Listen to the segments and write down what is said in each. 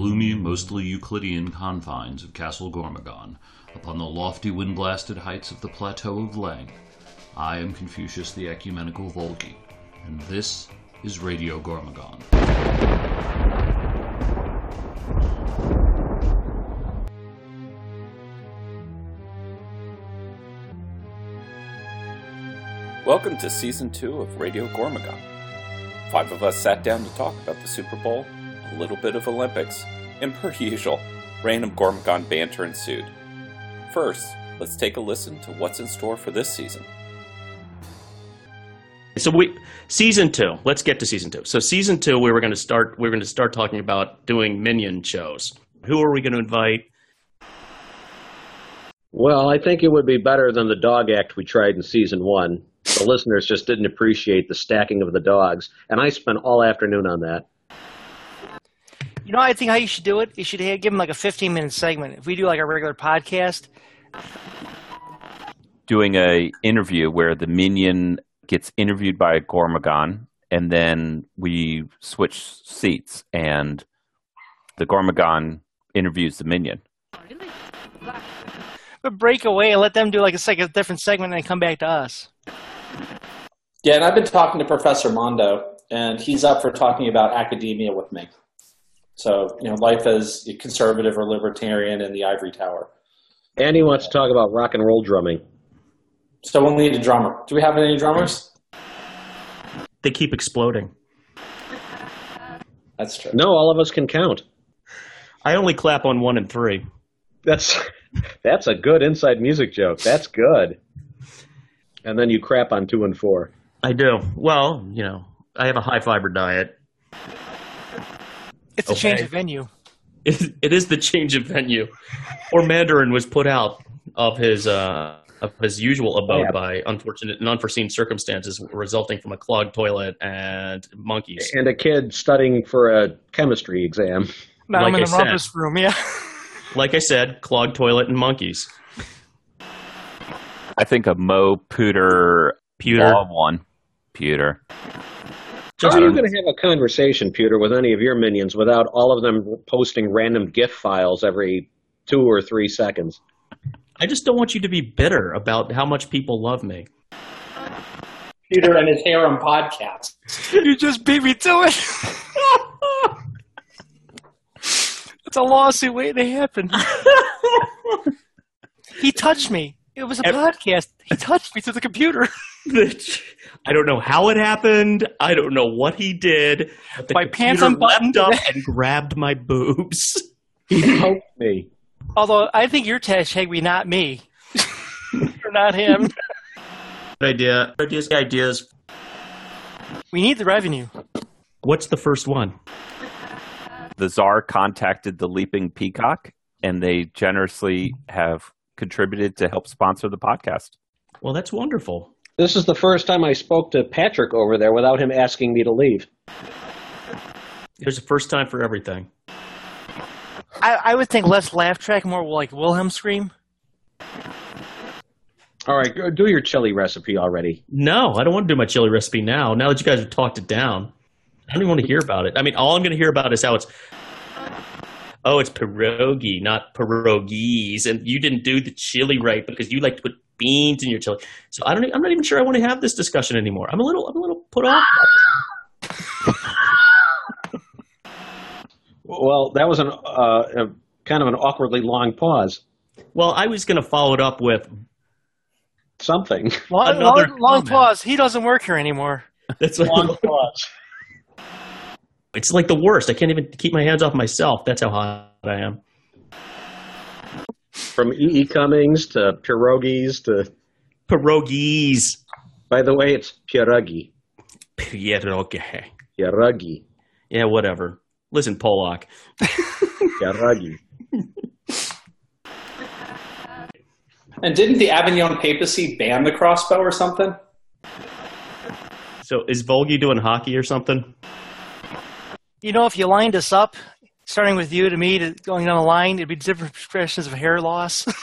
gloomy, mostly Euclidean confines of Castle Gormagon, upon the lofty wind blasted heights of the Plateau of Leng, I am Confucius the Ecumenical Volgi, and this is Radio Gormagon. Welcome to season two of Radio Gormagon. Five of us sat down to talk about the Super Bowl, a little bit of Olympics, and per usual, random Gormagon banter ensued. First, let's take a listen to what's in store for this season. So we season two. Let's get to season two. So season two, we were going to start. We were going to start talking about doing minion shows. Who are we going to invite? Well, I think it would be better than the dog act we tried in season one. The listeners just didn't appreciate the stacking of the dogs, and I spent all afternoon on that. You know, I think how you should do it. You should give them like a 15 minute segment. If we do like a regular podcast, Doing a interview where the minion gets interviewed by a Gormagon, and then we switch seats, and the Gormagon interviews the minion. but break away and let them do like a, sec- a different segment and then come back to us. Yeah, and I've been talking to Professor Mondo, and he's up for talking about academia with me. So, you know, life as a conservative or libertarian in the ivory tower. And he wants to talk about rock and roll drumming. So we'll need a drummer. Do we have any drummers? They keep exploding. That's true. No, all of us can count. I only clap on one and three. That's that's a good inside music joke. That's good. And then you crap on two and four. I do. Well, you know, I have a high fiber diet. It's a Okay. change of venue. It, it is the change of venue. Or Mandarin was put out of his uh, of his usual abode Yeah. by unfortunate and unforeseen circumstances resulting from a clogged toilet and monkeys. And a kid studying for a chemistry exam. Now I'm Like in I the said. rumpus room. Yeah. Like I said, clogged toilet and monkeys. I think a Mo Pooter Pewter. Law one. Pewter. How are you um, going to have a conversation, Peter, with any of your minions without all of them posting random GIF files every two or three seconds? I just don't want you to be bitter about how much people love me. Peter and his harem podcast. you just beat me to it. it's a lawsuit waiting to happen. he touched me. It was a Ev- podcast. He touched me through the computer. I don't know how it happened. I don't know what he did. The My pants unbuttoned. leapt up and grabbed my boobs. He poked me. Although I think your hashtag be not me, or not him. Good idea. Ideas. Ideas. We need the revenue. What's the first one? The Czar contacted the Leaping Peacock, and they generously have contributed to help sponsor the podcast. Well, that's wonderful. This is the first time I spoke to Patrick over there without him asking me to leave. There's a first time for everything. I, I would think less laugh track, more like Wilhelm scream. All right, go do your chili recipe already. No, I don't want to do my chili recipe now. Now that you guys have talked it down, I don't even want to hear about it. I mean, all I'm going to hear about is how it's. Oh, it's pierogi, not pierogies, and you didn't do the chili right because you like to put beans in your chili. So I don't. I'm not even sure I want to have this discussion anymore. I'm a little. I'm a little put off. Well, that was an uh, a, kind of an awkwardly long pause. Well, I was going to follow it up with Something. Long, Another long, long pause. He doesn't work here anymore. that's like, long pause. it's like the worst. I can't even keep my hands off myself. That's how hot I am. From E. E. Cummings to pierogies to. Pierogies. By the way, it's pierogi. Pierogi. Pierogi. Yeah, whatever. Listen, Polak. Pierogi. And didn't the Avignon papacy ban the crossbow or something? So is Volgi doing hockey or something? You know, if you lined us up, starting with you to me to going down the line, it'd be different expressions of hair loss.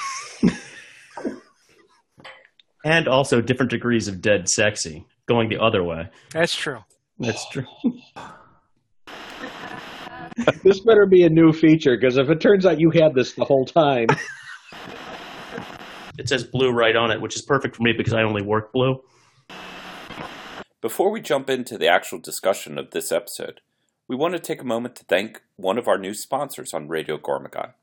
And also different degrees of dead sexy going the other way. That's true. That's true. this better be a new feature because if it turns out you had this the whole time, It says blue right on it, which is perfect for me because I only work blue. Before we jump into the actual discussion of this episode, we want to take a moment to thank one of our new sponsors on Radio Gormagon.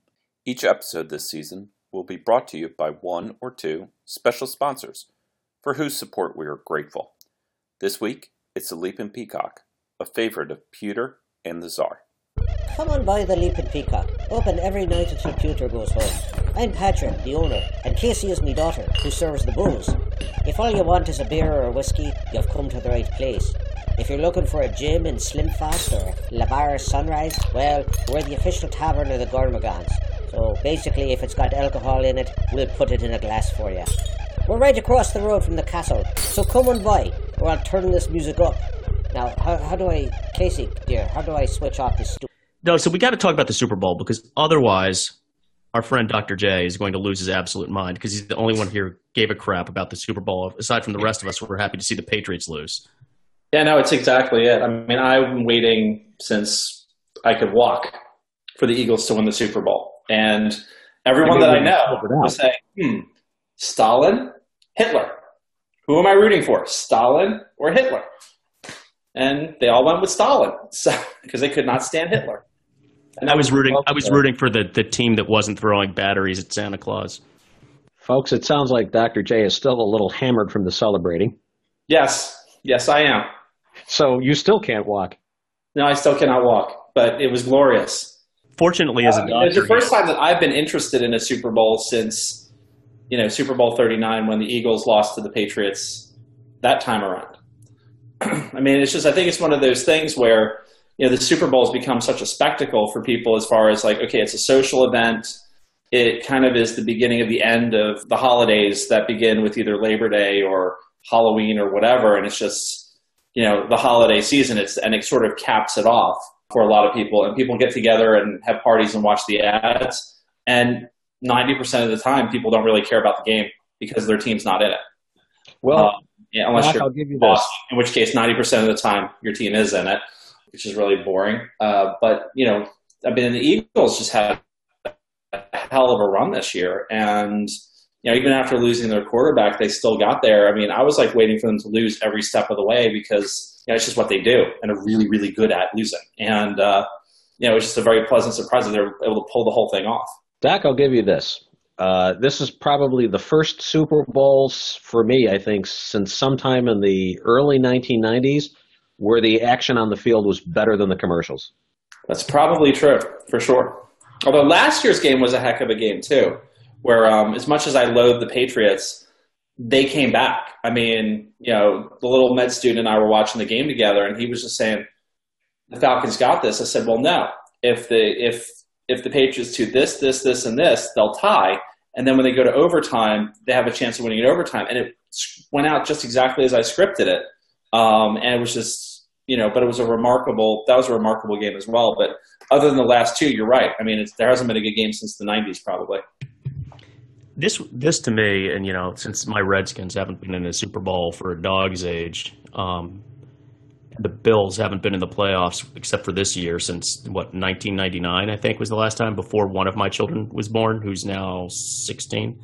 Each episode this season will be brought to you by one or two special sponsors, for whose support we are grateful. This week, it's the Leaping Peacock, a favorite of Pewter and the Czar. Come on by the Leaping Peacock. Open every night until Pewter goes home. I'm Patrick, the owner, and Casey is my daughter, who serves the booze. If all you want is a beer or a whiskey, you've come to the right place. If you're looking for a gym in Slimfast or La Barra Sunrise, well, we're the official tavern of the Gormagons. So basically, if it's got alcohol in it, we'll put it in a glass for you. We're right across the road from the castle, so come on by, or I'll turn this music up. Now, how, how do I, Casey, dear, how do I switch off this stu- No, so we got to talk about the Super Bowl because otherwise, our friend Dr. J is going to lose his absolute mind because he's the only one here who gave a crap about the Super Bowl. Aside from the rest of us, we're happy to see the Patriots lose. Yeah, no, it's exactly it. I mean, I've been waiting since I could walk for the Eagles to win the Super Bowl. And everyone that I know was saying, hmm, Stalin, Hitler. Who am I rooting for, Stalin or Hitler? And they all went with Stalin, so because they could not stand Hitler. And I was rooting. I was rooting for the, the team that wasn't throwing batteries at Santa Claus. folks, it sounds like Dr. J is still a little hammered from the celebrating. Yes, yes, I am. So you still can't walk. No, I still cannot walk, but it was glorious. Fortunately, as a Uh, doctor, it's the first time that I've been interested in a Super Bowl since, you know, Super Bowl 39 when the Eagles lost to the Patriots that time around. I mean, it's just, I think it's one of those things where, you know, the Super Bowl has become such a spectacle for people as far as like, okay, it's a social event. It kind of is the beginning of the end of the holidays that begin with either Labor Day or Halloween or whatever. And it's just, you know, the holiday season. It's, and it sort of caps it off for a lot of people. And people get together and have parties and watch the ads. And 90% of the time, people don't really care about the game because their team's not in it. Well, Uh, yeah, unless Doc, you're I'll give you boss, this. in which case 90% of the time your team is in it, which is really boring. Uh, but, you know, I mean, the Eagles just had a hell of a run this year. And, you know, even after losing their quarterback, they still got there. I mean, I was like waiting for them to lose every step of the way because, you know, it's just what they do and are really, really good at losing. And, uh, you know, it was just a very pleasant surprise that they were able to pull the whole thing off. Doc, I'll give you this. Uh, this is probably the first Super Bowls for me, I think, since sometime in the early 1990s where the action on the field was better than the commercials. That's probably true for sure. Although last year's game was a heck of a game too, where um, as much as I loathe the Patriots, they came back. I mean, you know, the little med student and I were watching the game together, and he was just saying, "The Falcons got this." I said, "Well, no. If the if if the Patriots do this, this, this, and this, they'll tie." And then when they go to overtime, they have a chance of winning in overtime. And it went out just exactly as I scripted it. Um, and it was just, you know, but it was a remarkable, that was a remarkable game as well. But other than the last two, you're right. I mean, there hasn't been a good game since the 90s, probably. This this to me, and you know, since my Redskins haven't been in a Super Bowl for a dog's age, um, the Bills haven't been in the playoffs except for this year since what 1999, I think was the last time before one of my children was born, who's now 16.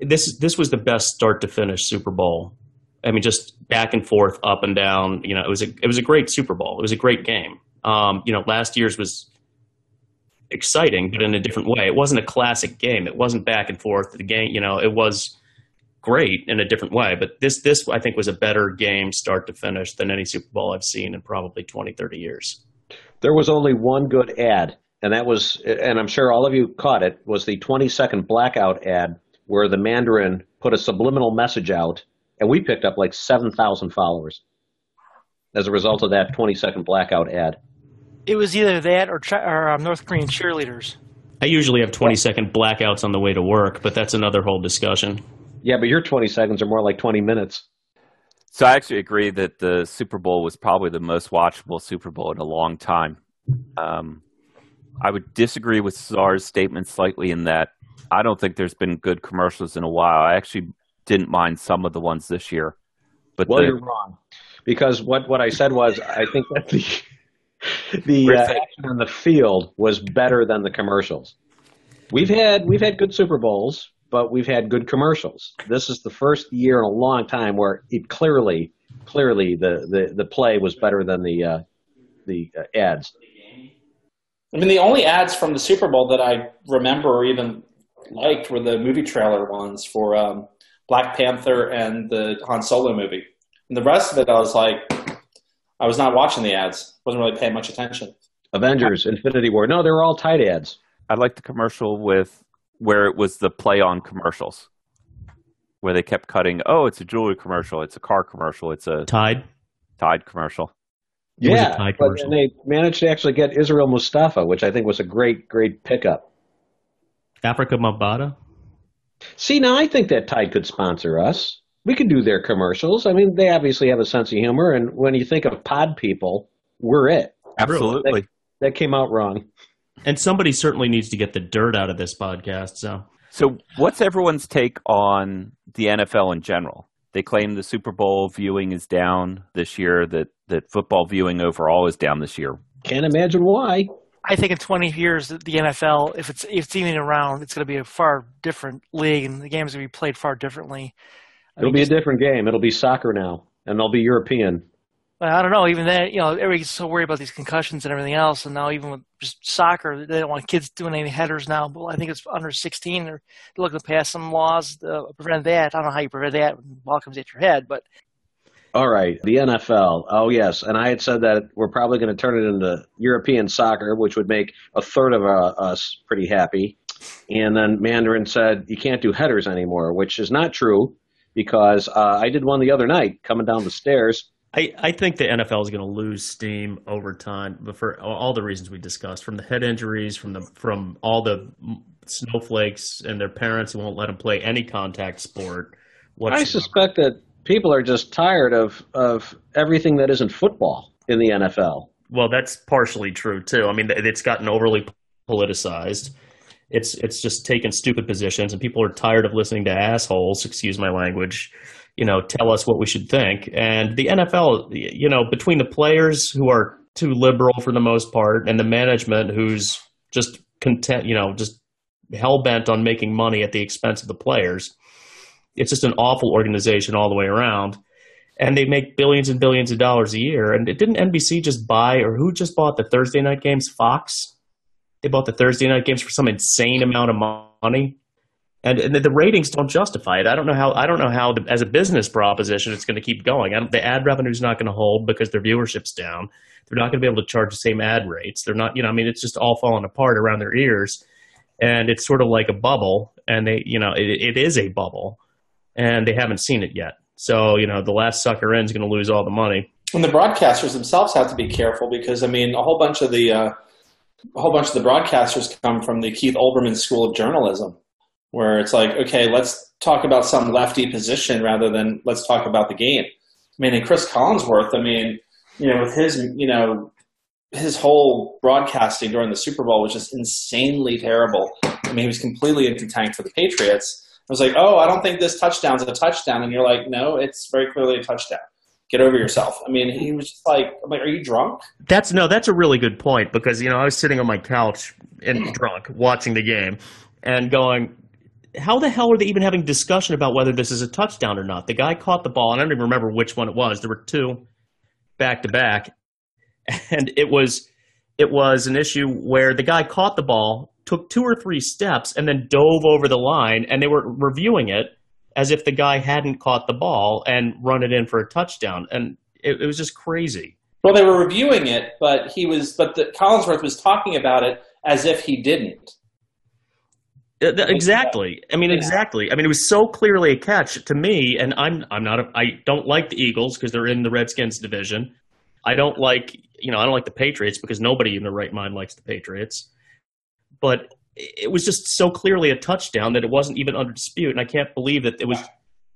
This this was the best start to finish Super Bowl. I mean, just back and forth, up and down. You know, it was a it was a great Super Bowl. It was a great game. Um, you know, last year's was exciting, but in a different way. It wasn't a classic game. It wasn't back and forth. The game, you know, it was great in a different way. But this, this I think, was a better game start to finish than any Super Bowl I've seen in probably 20, 30 years. There was only one good ad, and that was, and I'm sure all of you caught it, was the 20 second blackout ad where the Mandarin put a subliminal message out, and we picked up like 7,000 followers as a result of that 20 second blackout ad. It was either that or, chi- or um, North Korean cheerleaders. I usually have 20 second blackouts on the way to work, but that's another whole discussion. Yeah, but your 20 seconds are more like 20 minutes. So I actually agree that the Super Bowl was probably the most watchable Super Bowl in a long time. Um, I would disagree with Czar's statement slightly in that I don't think there's been good commercials in a while. I actually didn't mind some of the ones this year, but Well, the, you're wrong. Because what, what I said was, I think that the the uh, action on the field was better than the commercials. We've had we've had good Super Bowls, but we've had good commercials. This is the first year in a long time where it clearly, clearly the the, the play was better than the uh, the uh, ads. I mean, the only ads from the Super Bowl that I remember or even liked were the movie trailer ones for um, Black Panther and the Han Solo movie. And the rest of it, I was like, I was not watching the ads. wasn't really paying much attention. Avengers, Infinity War. No, they were all tight ads. I liked the commercial with where it was the play on commercials, where they kept cutting. Oh, it's a jewelry commercial. It's a car commercial. It's a Tide. Tide commercial. It yeah, Tide but commercial. and they managed to actually get Isaiah Mustafa, which I think was a great, great pickup. Africa Mabata. See, now I think that Tide could sponsor us. We could do their commercials. I mean, they obviously have a sense of humor, and when you think of pod people, we're it. Absolutely. That came out wrong. And somebody certainly needs to get the dirt out of this podcast. So So, what's everyone's take on the NFL in general? They claim the Super Bowl viewing is down this year. That that football viewing overall is down this year. Can't imagine why. I think in 20 years, the NFL, if it's if it's even around, it's going to be a far different league, and the games will be played far differently. It'll be a different game. It'll be soccer now, and they'll be European. But I don't know. Even that, you know, everybody's so worried about these concussions and everything else, and now even with just soccer, they don't want kids doing any headers now. But I think it's under 16. They're looking to pass some laws to prevent that. I don't know how you prevent that when the ball comes at your head, but All right, the NFL. Oh yes, and I had said that we're probably going to turn it into European soccer, which would make a third of uh, us pretty happy. And then Mandarin said you can't do headers anymore, which is not true because uh, I did one the other night coming down the stairs. I, I think the NFL is going to lose steam over time, but for all the reasons we discussed, from the head injuries, from the from all the snowflakes and their parents who won't let them play any contact sport. I suspect that people are just tired of of everything that isn't football in the NFL. Well, that's partially true too. I mean, it's gotten overly politicized. It's it's just taken stupid positions, and people are tired of listening to assholes. Excuse my language. You know, tell us what we should think. And the NFL, you know, between the players who are too liberal for the most part, and the management who's just content, you know, just hell bent on making money at the expense of the players. It's just an awful organization all the way around and they make billions and billions of dollars a year. And it didn't NBC just buy, or who just bought the Thursday night games? Fox. They bought the Thursday night games for some insane amount of money, and, and the, the ratings don't justify it. I don't know how. I don't know how, the, as a business proposition, it's going to keep going. The ad revenue's not going to hold because their viewership's down. They're not going to be able to charge the same ad rates. They're not. You know, I mean, it's just all falling apart around their ears, and it's sort of like a bubble. And they, you know, it, it is a bubble, and they haven't seen it yet. So, you know, the last sucker in is going to lose all the money. And the broadcasters themselves have to be careful because I mean, a whole bunch of the uh, a whole bunch of the broadcasters come from the Keith Olbermann School of Journalism, where it's like, okay, let's talk about some lefty position rather than let's talk about the game. I mean, and Cris Collinsworth, I mean, you know, with his, you know, his whole broadcasting during the Super Bowl was just insanely terrible. I mean, he was completely in tank for the Patriots. I was like, oh, I don't think this touchdown's a touchdown, and you're like, no, it's very clearly a touchdown. Get over yourself. I mean, he was just like, I'm like, are you drunk? That's no, that's a really good point because you know I was sitting on my couch and drunk watching the game and going, how the hell are they even having discussion about whether this is a touchdown or not? The guy caught the ball, and I don't even remember which one it was. There were two back to back, and it was it was an issue where the guy caught the ball, took two or three steps, and then dove over the line, and they were reviewing it as if the guy hadn't caught the ball and run it in for a touchdown, and it, it was just crazy. Well, they were reviewing it, but he was, but the, Collinsworth was talking about it as if he didn't. Uh, Exactly. I mean, Yeah. exactly. I mean, it was so clearly a catch to me, and I'm I'm not. A, I don't like the Eagles because they're in the Redskins division. I don't like you know I don't like the Patriots because nobody in their right mind likes the Patriots. But it was just so clearly a touchdown that it wasn't even under dispute, and I can't believe that it was.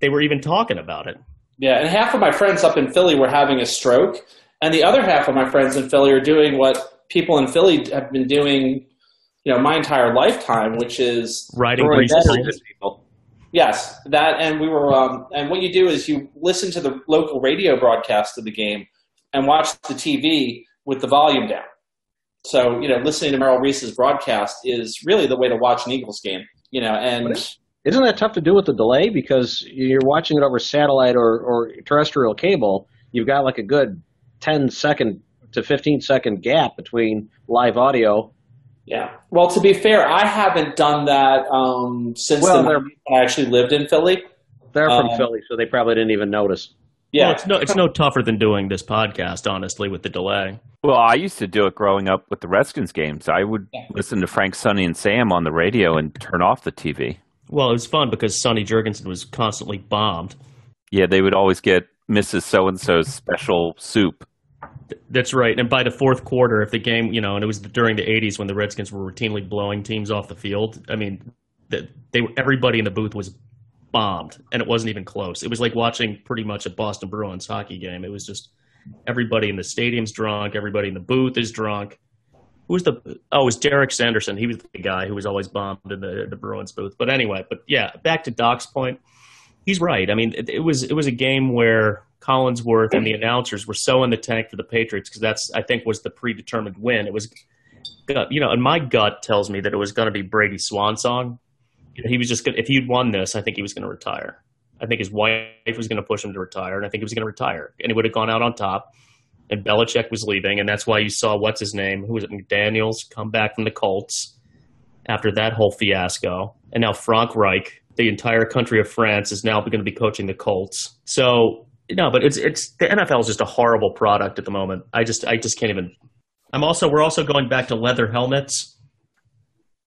They were even talking about it. Yeah, and half of my friends up in Philly were having a stroke, and the other half of my friends in Philly are doing what people in Philly have been doing, you know, my entire lifetime, which is Riding Throwing grease batteries balls. at people. Yes, that, and we were, um, and what you do is you listen to the local radio broadcast of the game and watch the TV with the volume down. So you know, listening to Merrill Reese's broadcast is really the way to watch an Eagles game. You know, and Isn't that tough to do with the delay because you're watching it over satellite or, or terrestrial cable? You've got like a good 10 second to 15 second gap between live audio. yeah. Well, to be fair, I haven't done that um, since Well, the they're- 90s when I actually lived in Philly. They're from Um, Philly, so they probably didn't even notice. Yeah, Well, it's no it's no tougher than doing this podcast, honestly, with the delay. Well, I used to do it growing up with the Redskins games. I would Yeah. listen to Frank, Sonny, and Sam on the radio and turn off the TV. Well, it was fun because Sonny Jurgensen was constantly bombed. Yeah, they would always get Mrs. So and So's special soup. That's right. And by the fourth quarter, if the game, you know, and it was during the '80s when the Redskins were routinely blowing teams off the field. I mean, the, they everybody in the booth was bombed, and it wasn't even close. It was like watching pretty much a Boston Bruins hockey game. It was just everybody in the stadium's drunk, everybody in the booth is drunk. Who was the? Oh, it was Derek Sanderson. He was the guy who was always bombed in the the Bruins booth. But anyway, but yeah, back to Doc's point. He's right. I mean, it, it was it was a game where Collinsworth and the announcers were so in the tank for the Patriots because that's I think was the predetermined win. It was, you know, and my gut tells me that it was going to be Brady swan song. He was just gonna, if he'd won this, I think he was going to retire. I think his wife was going to push him to retire, and I think he was going to retire, and he would have gone out on top. And Belichick was leaving, and that's why you saw what's his name, who was it, McDaniels, come back from the Colts after that whole fiasco, and now Frank Reich, the entire country of France, is now going to be coaching the Colts. So no, but it's it's the NFL is just a horrible product at the moment. I just I just can't even. I'm also we're also going back to leather helmets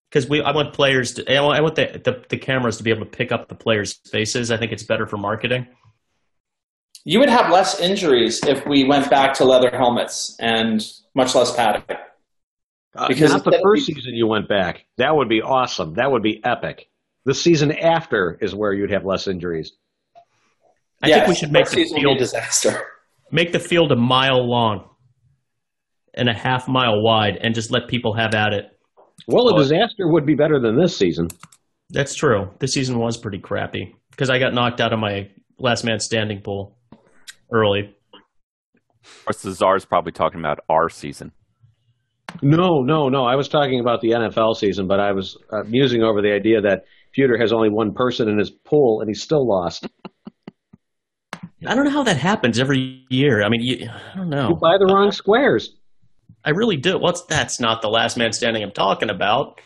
because we I want players to I want, I want the, the the cameras to be able to pick up the players' faces. I think it's better for marketing. you would have less injuries if we went back to leather helmets and much less padding. Uh, Because not the first be- season you went back. That would be awesome. That would be epic. The season after is where you'd have less injuries. I think we should make the season a field disaster. make the field a mile long and a half mile wide, and just let people have at it. Well, a disaster would be better than this season. That's true. This season was pretty crappy because I got knocked out of my last man standing pool early. Of course, the Czar's probably talking about our season. No, no, no. I was talking about the NFL season, but I was uh, musing over the idea that Pewter has only one person in his pool and he's still lost. I don't know how that happens every year. I mean, you, I don't know. You buy the wrong squares. I really do. What's that's not the last man standing I'm talking about.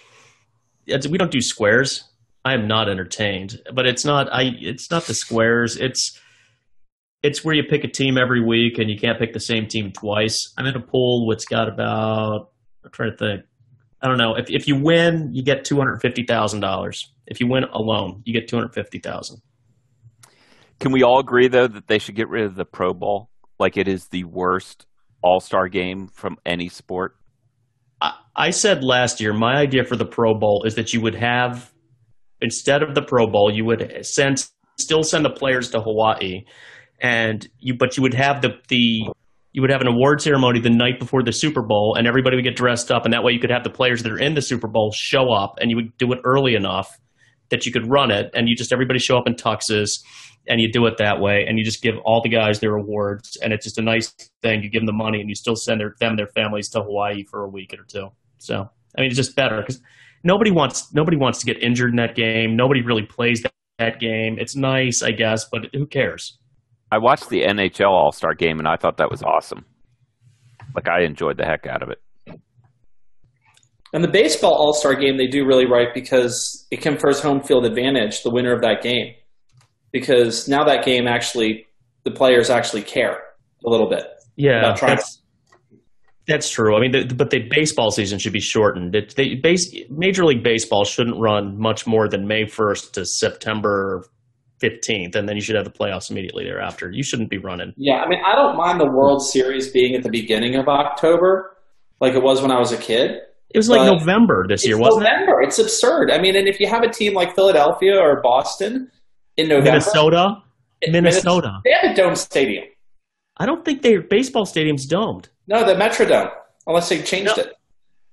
It's, we don't do squares. I am not entertained, but it's not. I. It's not the squares. It's it's where you pick a team every week and you can't pick the same team twice. I'm in a pool which got about. I'm trying to think. I don't know. If if you win, you get two hundred fifty thousand dollars. If you win alone, you get two hundred fifty thousand. Can we all agree though that they should get rid of the Pro Bowl? Like it is the worst All Star game from any sport. I, I said last year, my idea for the Pro Bowl is that you would have, instead of the Pro Bowl, you would send still send the players to Hawaii, and you but you would have the the you would have an award ceremony the night before the Super Bowl, and everybody would get dressed up, and that way you could have the players that are in the Super Bowl show up, and you would do it early enough that you could run it, and you just everybody show up in tuxes, and you do it that way, and you just give all the guys their awards, and it's just a nice thing. You give them the money, and you still send their them their families to Hawaii for a week or two. So I mean, it's just better because nobody wants nobody wants to get injured in that game. Nobody really plays that, that game. It's nice, I guess, but who cares? I watched the NHL All Star game and I thought that was awesome. Like I enjoyed the heck out of it. And the baseball All Star game, they do really right because it confers home field advantage, the winner of that game. Because now that game actually, the players actually care a little bit. Yeah, that's that's true. I mean, the, but the baseball season should be shortened. It, they, base, Major League Baseball shouldn't run much more than May first to September fifteenth, and then you should have the playoffs immediately thereafter. You shouldn't be running. Yeah, I mean, I don't mind the World Series being at the beginning of October, like it was when I was a kid. It was like November this year, wasn't November. It's absurd. I mean, and if you have a team like Philadelphia or Boston in? November, Minnesota, Minnesota. they have a dome stadium. I don't think their baseball stadium's domed. No, the Metrodome, unless they changed No. it.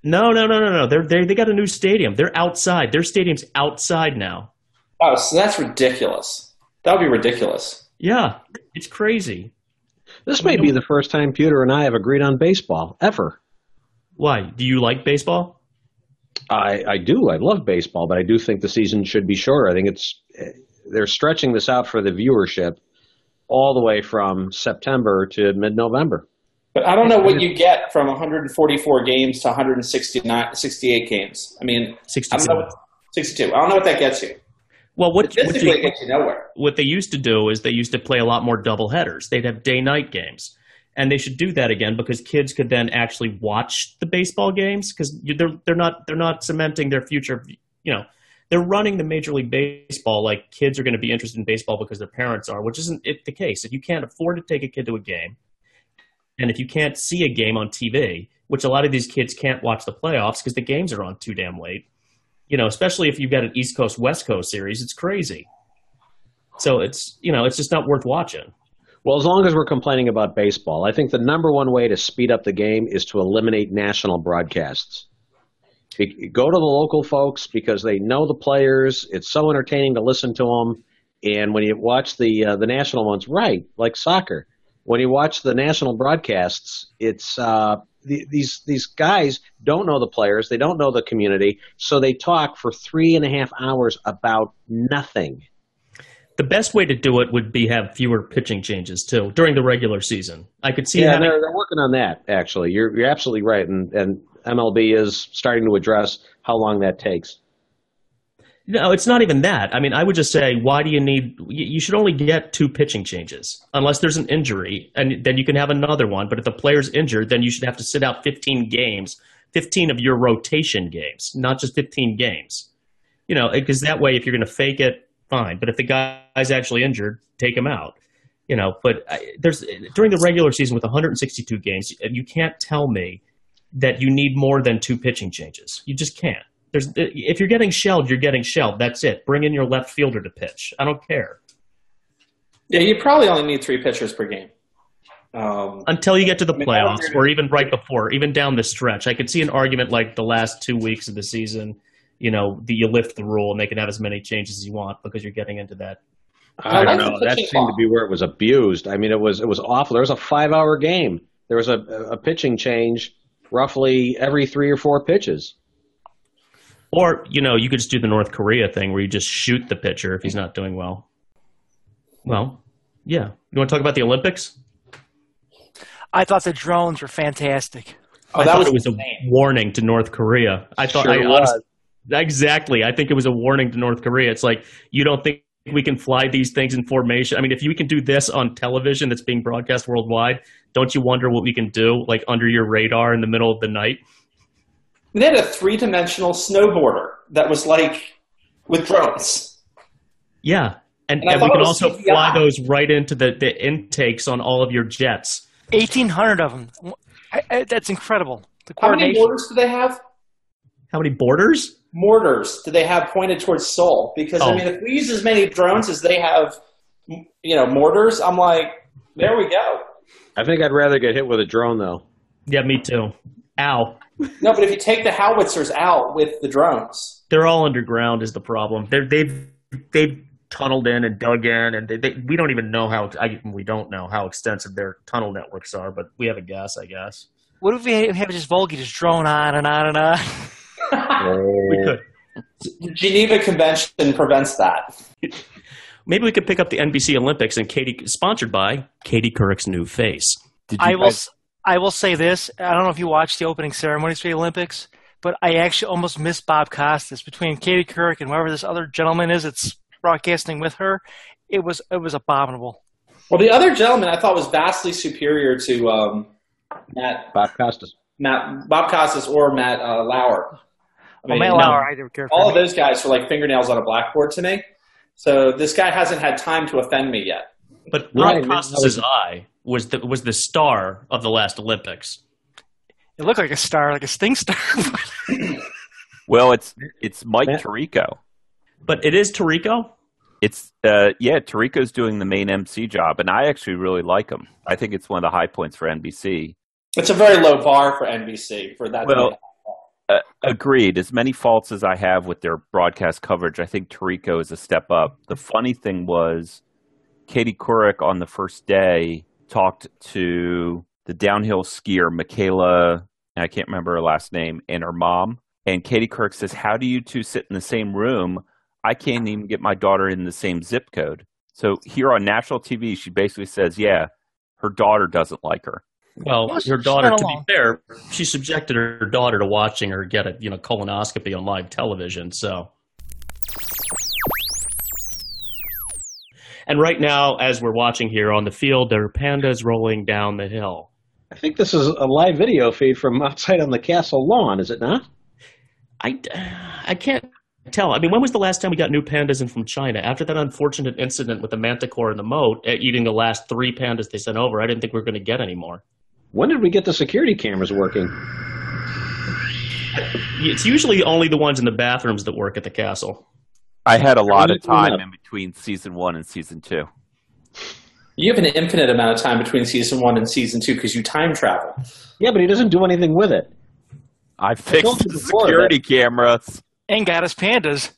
No, no, no, no, no. They're they they got a new stadium. They're outside. Their stadium's outside now. Oh, so that's ridiculous. That would be ridiculous. Yeah, it's crazy. This may be the first time Peter and I have agreed on baseball ever. Why? Do you like baseball? I, I do. I love baseball, but I do think the season should be shorter. I think it's they're stretching this out for the viewership all the way from September to mid-November. But I don't know what you get from 144 games to 168 games. I mean, 62. I don't know what, 62. I don't know what that gets you. Well, what, what, Statistically, it you, gets you nowhere. what they used to do is they used to play a lot more double headers. They'd have day night games. And they should do that again because kids could then actually watch the baseball games because they're they're not they're not cementing their future. You know, they're running the Major League Baseball like kids are going to be interested in baseball because their parents are, which isn't the case. If you can't afford to take a kid to a game, and if you can't see a game on TV, which a lot of these kids can't watch the playoffs because the games are on too damn late, you know, especially if you've got an East Coast West Coast series, it's crazy. So it's you know it's just not worth watching. Well, as long as we're complaining about baseball, I think the number one way to speed up the game is to eliminate national broadcasts. Go to the local folks because they know the players. It's so entertaining to listen to them. And when you watch the uh, the national ones, right, like soccer, when you watch the national broadcasts, it's uh, the, these these guys don't know the players, they don't know the community, so they talk for three and a half hours about nothing. The best way to do it would be have fewer pitching changes too during the regular season. I could see yeah, having they're, they're working on that. Actually, you're you're absolutely right, and and MLB is starting to address how long that takes. No, it's not even that. I mean, I would just say, why do you need? You should only get two pitching changes unless there's an injury, and then you can have another one. But if the player's injured, then you should have to sit out 15 games, 15 of your rotation games, not just 15 games. You know, because that way, if you're going to fake it, fine. But if the guy's actually injured, take him out. You know, but there's during the regular season with 162 games, you can't tell me that you need more than two pitching changes. You just can't. There's if you're getting shelled, you're getting shelled. That's it. Bring in your left fielder to pitch. I don't care Yeah, you probably only need three pitchers per game. Um, until you get to the I mean, playoffs, or even right before, even down the stretch. I could see an argument like the last two weeks of the season. You know, the, you lift the rule and they can have as many changes as you want because you're getting into that. I I don't know. That pitching seemed to be where it was abused. I mean, it was it was awful. There was a five hour game. There was a, a pitching change roughly every three or four pitches. Or you know, you could just do the North Korea thing where you just shoot the pitcher if he's not doing well. Well, yeah. You want to talk about the Olympics? I thought the drones were fantastic. oh, I that thought was it was a warning to North Korea. I thought Sure I was. honestly, exactly. I think it was a warning to North Korea. It's like you don't think we can fly these things in formation. I mean, if you can do this on television that's being broadcast worldwide, don't you wonder what we can do like under your radar in the middle of the night? They had a three-dimensional snowboarder that was like with drones. Yeah. And, And and we can also CGI. fly those right into the, the intakes on all of your jets. 1,800 of them. I, I, that's incredible. The How many borders do they have? How many borders? Mortars do they have pointed towards Seoul? Because Oh. I mean, if we use as many drones as they have, you know, mortars, I'm like, there we go. I think I'd rather get hit with a drone though. Yeah, me too. Ow. No, but if you take the howitzers out with the drones, They're all underground is the problem. They're, they've they've tunneled in and dug in, and they, they, we don't even know how. I, we don't know how extensive their tunnel networks are, but we have a guess, I guess. What if we have just Volgi just drone on and on and on? We could. the Geneva Convention prevents that. Maybe we could pick up the NBC Olympics and Katie, sponsored by Katie Couric's new face. Did you I will. guys- s- I will say this. I don't know if you watched the opening ceremonies for the Olympics, but I actually almost missed Bob Costas between Katie Couric and whoever this other gentleman is that's broadcasting with her. It was it was abominable. Well, the other gentleman I thought was vastly superior to um, Matt, Bob Costas. Matt, Bob Costas or Matt uh, Lauer. I mean, Matt no. I didn't care all of those guys were like fingernails on a blackboard to me. So this guy hasn't had time to offend me yet. But Right, Bob Costas' eye was the was the star of the last Olympics. It looked like a star, like a sting star. well, it's it's Mike Matt- Tirico. But it is Tarico. It's uh, yeah, Tirico's doing the main MC job, and I actually really like him. I think it's one of the high points for NBC. It's a very low bar for NBC for that. Well, Uh, agreed. As many faults as I have with their broadcast coverage, I think Tirico is a step up. The funny thing was, Katie Couric on the first day talked to the downhill skier Mikaela I can't remember her last name, and her mom. And Katie Couric says, How do you two sit in the same room? I can't even get my daughter in the same zip code. So here on national TV, she basically says, Yeah, her daughter doesn't like her. Well, Well, her daughter, not to be fair, she subjected her daughter to watching her get a you know colonoscopy on live television. So, and right now, as we're watching here on the field, there are pandas rolling down the hill. I think this is a live video feed from outside on the castle lawn, is it not? I, I can't tell. I mean, when was the last time we got new pandas in from China? After that unfortunate incident with the manticore and the moat uh, eating the last three pandas they sent over, I didn't think we were going to get any more. When did we get the security cameras working? It's usually only the ones in the bathrooms that work at the castle. I had a lot of time in between season one and season two. You have an infinite amount of time between season one and season two because you time travel. Yeah, but he doesn't do anything with it. I fixed you the security cameras. And got us pandas.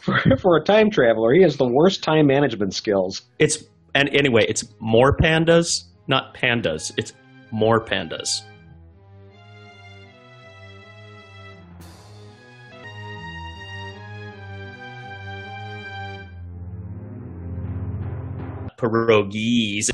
For, for a time traveler, he has the worst time management skills. It's and anyway, it's more pandas, not pandas. It's more pandas. Pierogies.